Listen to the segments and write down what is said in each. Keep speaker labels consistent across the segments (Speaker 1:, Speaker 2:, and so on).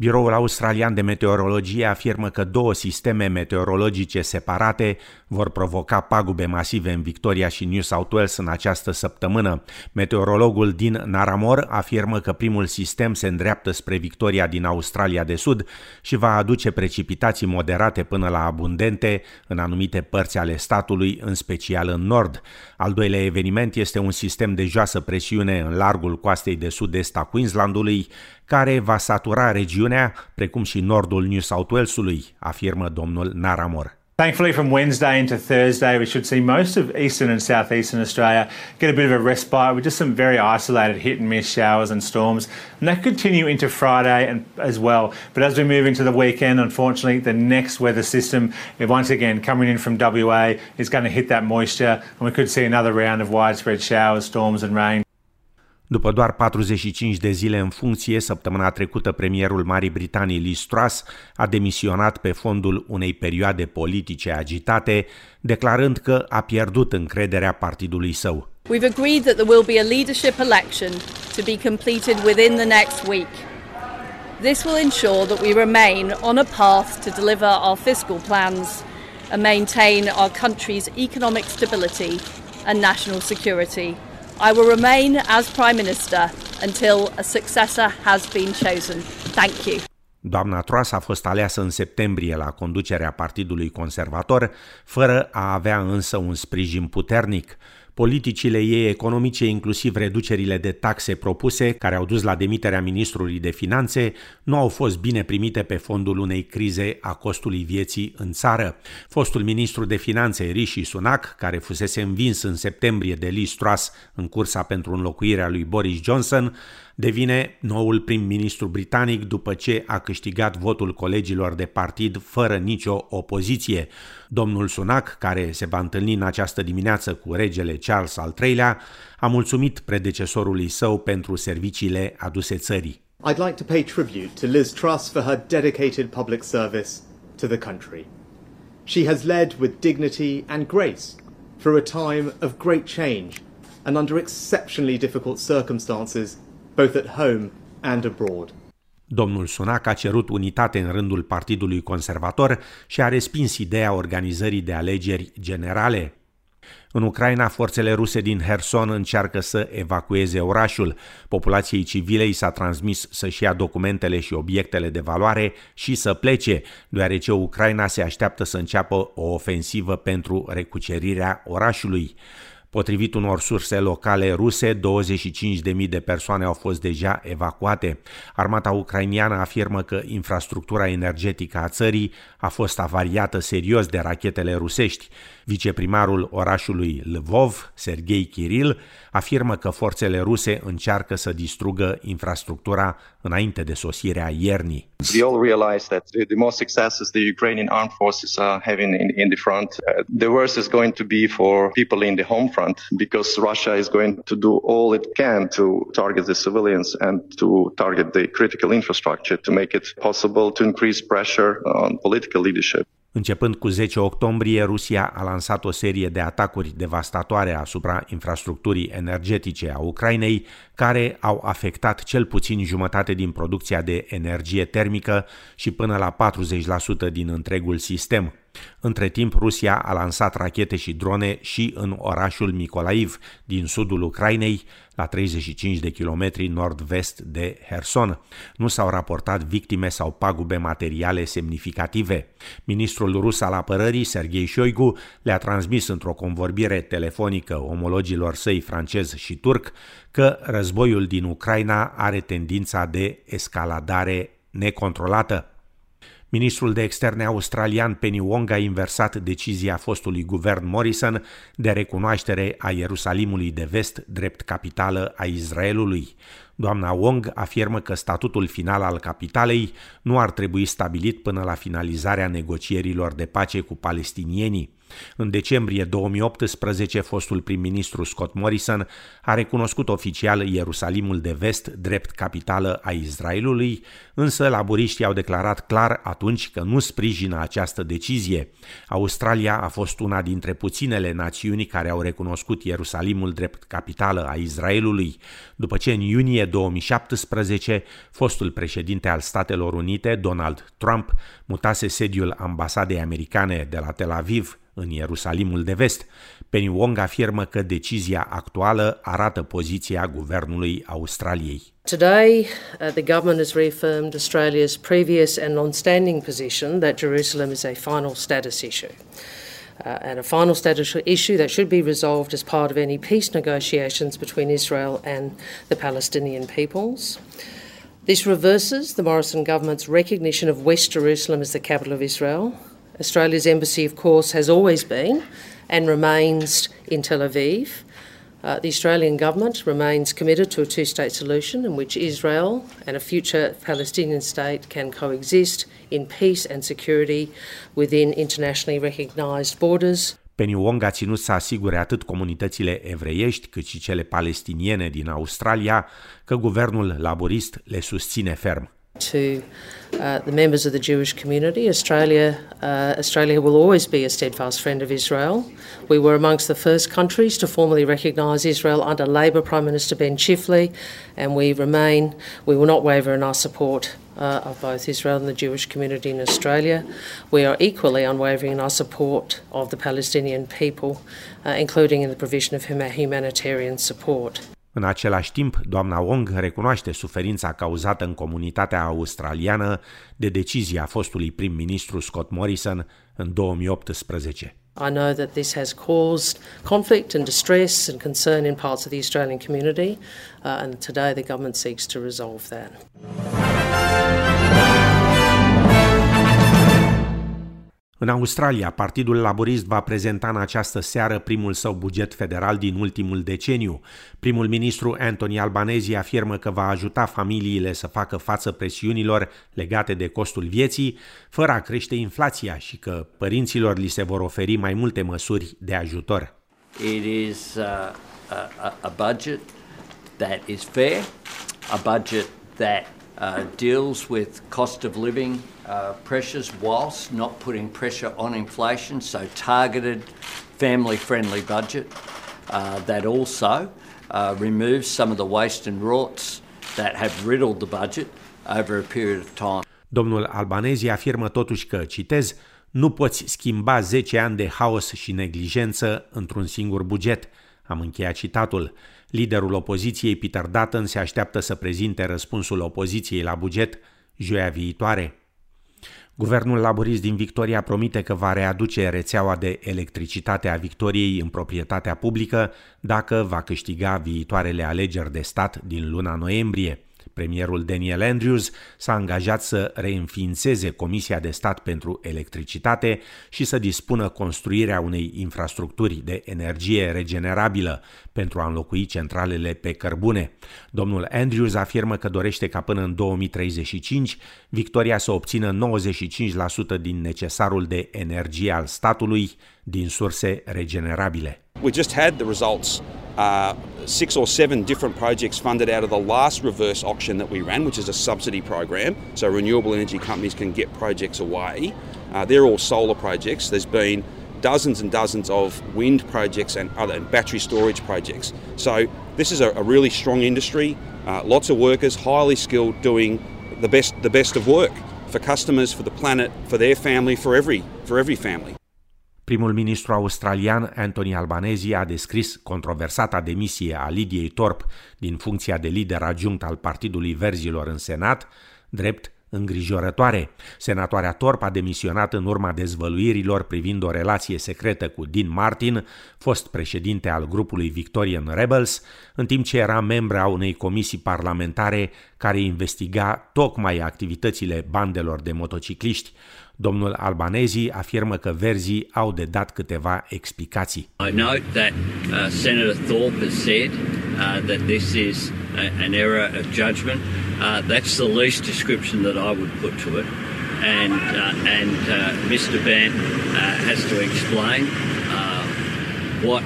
Speaker 1: Biroul Australian de Meteorologie afirmă că două sisteme meteorologice separate vor provoca pagube masive în Victoria și New South Wales în această săptămână. Meteorologul din Naramor afirmă că primul sistem se îndreaptă spre Victoria din Australia de Sud și va aduce precipitații moderate până la abundente în anumite părți ale statului, în special în nord. Al doilea eveniment este un sistem de joasă presiune în largul coastei de sud-est a Queenslandului, care va satura regiunea, precum și nordul New South afirmă domnul Naramor.
Speaker 2: Thankfully, from Wednesday into Thursday, we should see most of eastern and southeastern Australia get a bit of a respite with just some very isolated hit and miss showers and storms. And that continue into Friday and, as well. But as we move into the weekend, unfortunately, the next weather system, eh, once again coming in from WA, is going to hit that moisture. And we could see another round of widespread showers, storms, and rain.
Speaker 1: După doar 45 de zile în funcție, săptămâna trecută premierul Marii Britanii Liz Truss a demisionat pe fondul unei perioade politice agitate, declarând că a pierdut încrederea partidului său.
Speaker 3: We've agreed that there will be a leadership election to be completed within the next week. This will ensure that we remain on a path to deliver our fiscal plans and maintain our country's economic stability and national security. I will remain as Prime Minister until a successor has been chosen. Thank you.
Speaker 1: Doamna Truss a fost aleasă în septembrie la conducerea Partidului Conservator, fără a avea însă un sprijin puternic. Politicile ei economice, inclusiv reducerile de taxe propuse, care au dus la demiterea ministrului de finanțe, nu au fost bine primite pe fondul unei crize a costului vieții în țară. Fostul ministru de finanțe Rishi Sunak, care fusese învins în septembrie de Liz Truss în cursa pentru înlocuirea lui Boris Johnson, devine noul prim-ministru britanic după ce a câștigat votul colegilor de partid fără nicio opoziție. Domnul Sunak, care se va întâlni în această dimineață cu regele Charles al III-lea, a mulțumit predecesorului său pentru serviciile aduse țării.
Speaker 4: I'd like to pay tribute to Liz Truss for her dedicated public service to the country. She has led with dignity and grace through a time of great change and under exceptionally difficult circumstances both at home and abroad.
Speaker 1: Domnul Sunak a cerut unitate în rândul Partidului Conservator și a respins ideea organizării de alegeri generale. În Ucraina, forțele ruse din Herson încearcă să evacueze orașul. Populației civile i s-a transmis să-și ia documentele și obiectele de valoare și să plece, deoarece Ucraina se așteaptă să înceapă o ofensivă pentru recucerirea orașului. Potrivit unor surse locale ruse, 25.000 de persoane au fost deja evacuate. Armata ucrainiană afirmă că infrastructura energetică a țării a fost avariată serios de rachetele rusești. Viceprimarul orașului Lvov, Sergei Kiril, afirmă că forțele ruse încearcă să distrugă infrastructura înainte de sosirea iernii.
Speaker 5: We all realize that the more successes the Ukrainian armed forces are having in, in the front, uh, the worse is going to be for people in the home front because Russia is going to do all it can to target the civilians and to target the critical infrastructure to make it possible to increase pressure on political leadership.
Speaker 1: Începând cu 10 octombrie, Rusia a lansat o serie de atacuri devastatoare asupra infrastructurii energetice a Ucrainei, care au afectat cel puțin jumătate din producția de energie termică și până la 40% din întregul sistem. Între timp, Rusia a lansat rachete și drone și în orașul Mikolaiv, din sudul Ucrainei, la 35 de kilometri nord-vest de Herson. Nu s-au raportat victime sau pagube materiale semnificative. Ministrul rus al apărării, Sergei Shoigu, le-a transmis într-o convorbire telefonică omologilor săi francez și turc că războiul din Ucraina are tendința de escaladare necontrolată. Ministrul de externe australian Penny Wong a inversat decizia fostului guvern Morrison de recunoaștere a Ierusalimului de vest drept capitală a Israelului. Doamna Wong afirmă că statutul final al capitalei nu ar trebui stabilit până la finalizarea negocierilor de pace cu palestinienii. În decembrie 2018, fostul prim-ministru Scott Morrison a recunoscut oficial Ierusalimul de Vest drept capitală a Israelului, însă laburiștii au declarat clar atunci că nu sprijină această decizie. Australia a fost una dintre puținele națiuni care au recunoscut Ierusalimul drept capitală a Israelului, după ce în iunie 2017, fostul președinte al Statelor Unite, Donald Trump, mutase sediul ambasadei americane de la Tel Aviv în Ierusalimul de Vest. Penny Wong afirmă că decizia actuală arată poziția guvernului Australiei.
Speaker 6: Today, uh, the government has reaffirmed Australia's previous and long-standing position that Jerusalem is a final status issue. Uh, and a final status issue that should be resolved as part of any peace negotiations between Israel and the Palestinian peoples. This reverses the Morrison government's recognition of West Jerusalem as the capital of Israel. Australia's embassy, of course, has always been and remains in Tel Aviv. Uh, the Australian government remains committed to a two state solution in which Israel and a future Palestinian state can coexist in peace and security within internationally recognised borders.
Speaker 1: Penny Wong a ținut să asigure atât comunitățile evreiești cât și cele palestiniene din Australia că guvernul laborist le susține ferm.
Speaker 6: To uh, the members of the Jewish community, Australia, uh, Australia will always be a steadfast friend of Israel. We were amongst the first countries to formally recognise Israel under Labor Prime Minister Ben Chifley, and we remain, we will not waver in our support uh, of both Israel and the Jewish community in Australia. We are equally unwavering in our support of the Palestinian people, uh, including in the provision of humanitarian support.
Speaker 1: În același timp, doamna Wong recunoaște suferința cauzată în comunitatea australiană de decizia fostului prim-ministru Scott Morrison în 2018.
Speaker 6: I know that this has caused conflict and distress and concern in parts of the Australian community, uh, and today the government seeks to resolve that.
Speaker 1: În Australia, Partidul Laborist va prezenta în această seară primul său buget federal din ultimul deceniu. Primul ministru Anthony Albanese afirmă că va ajuta familiile să facă față presiunilor legate de costul vieții, fără a crește inflația și că părinților li se vor oferi mai multe măsuri de ajutor.
Speaker 7: It is uh, a, a budget that is fair, a budget that uh, deals with cost of living uh, pressures whilst not putting pressure on inflation, so targeted family friendly budget uh, that also uh, removes some of the waste and rorts that have riddled the budget over a period of time.
Speaker 1: Domnul Albanezi afirmă totuși că, citez, nu poți schimba 10 ani de haos și neglijență într-un singur buget. Am încheiat citatul. Liderul opoziției, Peter Dutton, se așteaptă să prezinte răspunsul opoziției la buget joia viitoare. Guvernul laborist din Victoria promite că va readuce rețeaua de electricitate a Victoriei în proprietatea publică dacă va câștiga viitoarele alegeri de stat din luna noiembrie. Premierul Daniel Andrews s-a angajat să reînființeze Comisia de Stat pentru Electricitate și să dispună construirea unei infrastructuri de energie regenerabilă pentru a înlocui centralele pe cărbune. Domnul Andrews afirmă că dorește ca până în 2035 Victoria să obțină 95% din necesarul de energie al statului din surse regenerabile.
Speaker 8: We just had the results uh, six or seven different projects funded out of the last reverse auction that we ran, which is a subsidy program, so renewable energy companies can get projects away. Uh, they're all solar projects. There's been dozens and dozens of wind projects and other and battery storage projects. So this is a, a really strong industry. Uh, lots of workers, highly skilled, doing the best the best of work for customers, for the planet, for their family, for every for every family.
Speaker 1: Primul ministru australian Anthony Albanese a descris controversata demisie a Lidiei Torp din funcția de lider adjunct al Partidului Verzilor în Senat drept îngrijorătoare. Senatoarea Torp a demisionat în urma dezvăluirilor privind o relație secretă cu Dean Martin, fost președinte al grupului Victorian Rebels, în timp ce era membra unei comisii parlamentare care investiga tocmai activitățile bandelor de motocicliști. Domnul Albanezi afirmă că verzii au de dat câteva explicații.
Speaker 7: I note that uh, Senator Thorpe has said uh, that this is a, an error of judgment. Uh, that's the least description that I would put to it. And, uh, and uh, Mr. Ban uh, has to explain uh, what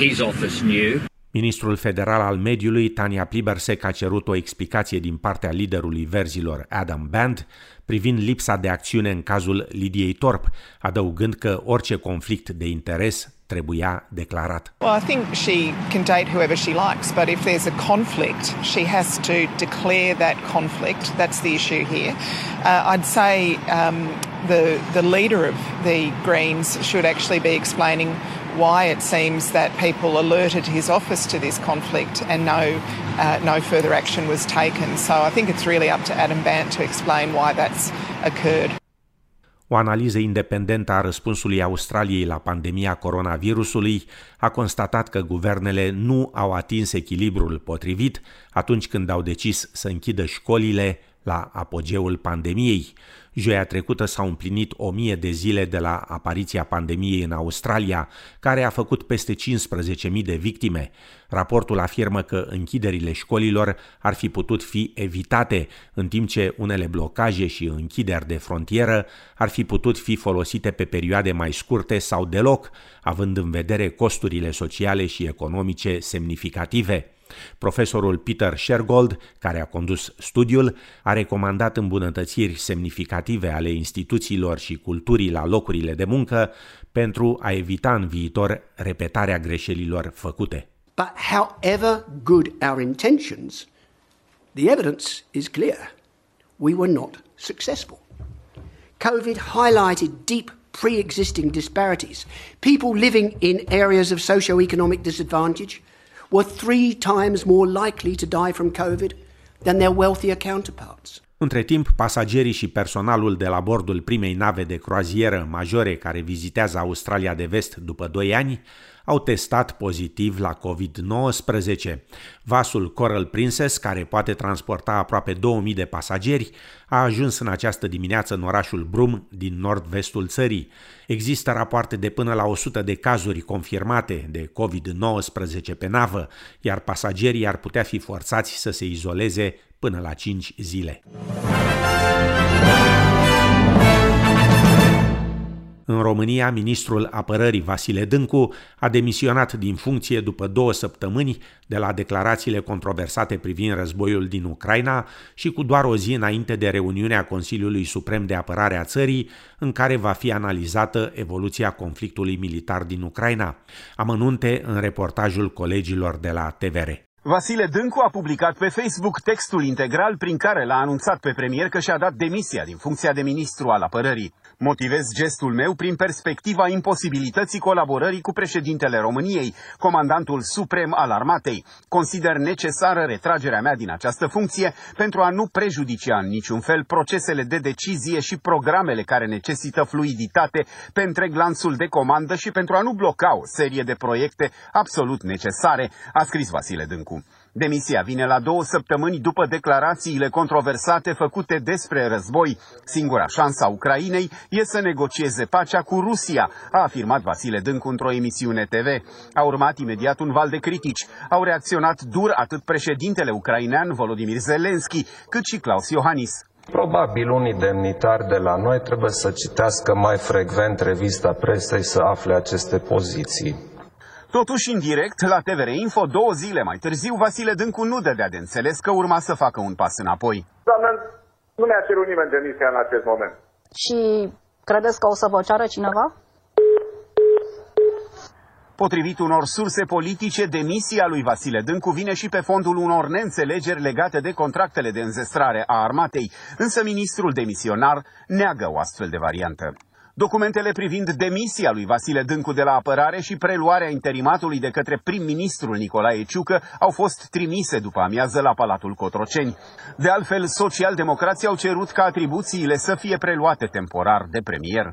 Speaker 7: his office knew
Speaker 1: Ministrul federal al mediului, Tania Plibersek, a cerut o explicație din partea liderului verzilor, Adam Band, privind lipsa de acțiune în cazul Lidiei Torp, adăugând că orice conflict de interes trebuia declarat.
Speaker 9: Well, I think she can date whoever she likes, but if there's a conflict, she has to declare that conflict. That's the issue here. Uh, I'd say um, the the leader of the Greens should actually be explaining why it seems that people alerted his office to this conflict and no, uh, no further action was taken. So I think it's really up to Adam Bant to explain why that's occurred.
Speaker 1: O analiză independentă a răspunsului Australiei la pandemia coronavirusului a constatat că guvernele nu au atins echilibrul potrivit atunci când au decis să închidă școlile la apogeul pandemiei. Joia trecută s-au împlinit o mie de zile de la apariția pandemiei în Australia, care a făcut peste 15.000 de victime. Raportul afirmă că închiderile școlilor ar fi putut fi evitate, în timp ce unele blocaje și închideri de frontieră ar fi putut fi folosite pe perioade mai scurte sau deloc, având în vedere costurile sociale și economice semnificative. Profesorul Peter Shergold, care a condus studiul, a recomandat îmbunătățiri semnificative ale instituțiilor și culturii la locurile de muncă pentru a evita în viitor repetarea greșelilor făcute.
Speaker 10: But however good our intentions, the evidence is clear. We were not successful. COVID highlighted deep pre existing disparities. People living in areas of socio-economic disadvantage were three times more likely to die from COVID than their wealthier counterparts.
Speaker 1: Între timp, pasagerii și personalul de la bordul primei nave de croazieră majore care vizitează Australia de Vest după 2 ani au testat pozitiv la COVID-19. Vasul Coral Princess, care poate transporta aproape 2000 de pasageri, a ajuns în această dimineață în orașul Brum din nord-vestul țării. Există rapoarte de până la 100 de cazuri confirmate de COVID-19 pe navă, iar pasagerii ar putea fi forțați să se izoleze până la 5 zile. În România, ministrul apărării Vasile Dâncu a demisionat din funcție după două săptămâni de la declarațiile controversate privind războiul din Ucraina și cu doar o zi înainte de reuniunea Consiliului Suprem de Apărare a țării, în care va fi analizată evoluția conflictului militar din Ucraina. Amănunte în reportajul colegilor de la TVR.
Speaker 11: Vasile Dâncu a publicat pe Facebook textul integral prin care l-a anunțat pe premier că și-a dat demisia din funcția de ministru al apărării. Motivez gestul meu prin perspectiva imposibilității colaborării cu președintele României, comandantul suprem al armatei. Consider necesară retragerea mea din această funcție pentru a nu prejudicia în niciun fel procesele de decizie și programele care necesită fluiditate pe întreg lanțul de comandă și pentru a nu bloca o serie de proiecte absolut necesare, a scris Vasile Dâncu. Demisia vine la două săptămâni după declarațiile controversate făcute despre război. Singura șansă a Ucrainei e să negocieze pacea cu Rusia, a afirmat Vasile Dâncu într-o emisiune TV. A urmat imediat un val de critici. Au reacționat dur atât președintele ucrainean Volodymyr Zelensky, cât și Klaus Iohannis.
Speaker 12: Probabil unii demnitari de la noi trebuie să citească mai frecvent revista presei să afle aceste poziții.
Speaker 11: Totuși, în direct, la TVR Info, două zile mai târziu, Vasile Dâncu nu dădea de înțeles că urma să facă un pas înapoi.
Speaker 13: Doamne, nu mi-a cerut nimeni demisia în acest moment.
Speaker 14: Și credeți că o să vă ceară cineva?
Speaker 11: Potrivit unor surse politice, demisia lui Vasile Dâncu vine și pe fondul unor neînțelegeri legate de contractele de înzestrare a armatei, însă ministrul demisionar neagă o astfel de variantă. Documentele privind demisia lui Vasile Dâncu de la apărare și preluarea interimatului de către prim-ministrul Nicolae Ciucă au fost trimise după amiază la Palatul Cotroceni. De altfel, socialdemocrații au cerut ca atribuțiile să fie preluate temporar de premier.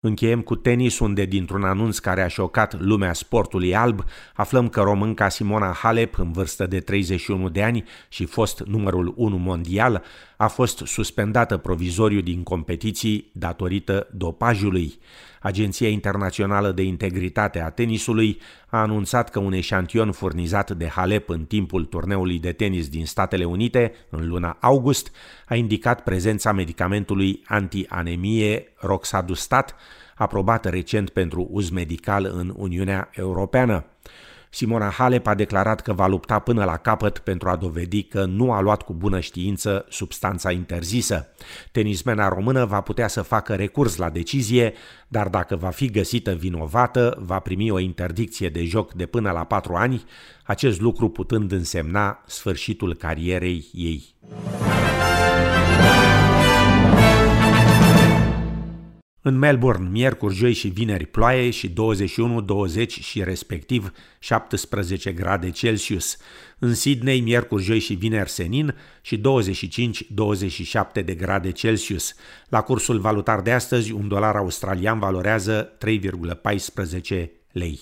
Speaker 1: Încheiem cu tenis, unde dintr-un anunț care a șocat lumea sportului alb, aflăm că românca Simona Halep, în vârstă de 31 de ani și fost numărul 1 mondial, a fost suspendată provizoriu din competiții datorită dopajului. Agenția Internațională de Integritate a Tenisului a anunțat că un eșantion furnizat de Halep în timpul turneului de tenis din Statele Unite, în luna august, a indicat prezența medicamentului antianemie Roxadustat, aprobat recent pentru uz medical în Uniunea Europeană. Simona Halep a declarat că va lupta până la capăt pentru a dovedi că nu a luat cu bună știință substanța interzisă. Tenismena română va putea să facă recurs la decizie, dar dacă va fi găsită vinovată, va primi o interdicție de joc de până la patru ani, acest lucru putând însemna sfârșitul carierei ei. În Melbourne, miercuri, joi și vineri ploaie și 21, 20 și respectiv 17 grade Celsius. În Sydney, miercuri, joi și vineri senin și 25-27 de grade Celsius. La cursul valutar de astăzi, un dolar australian valorează 3,14 lei.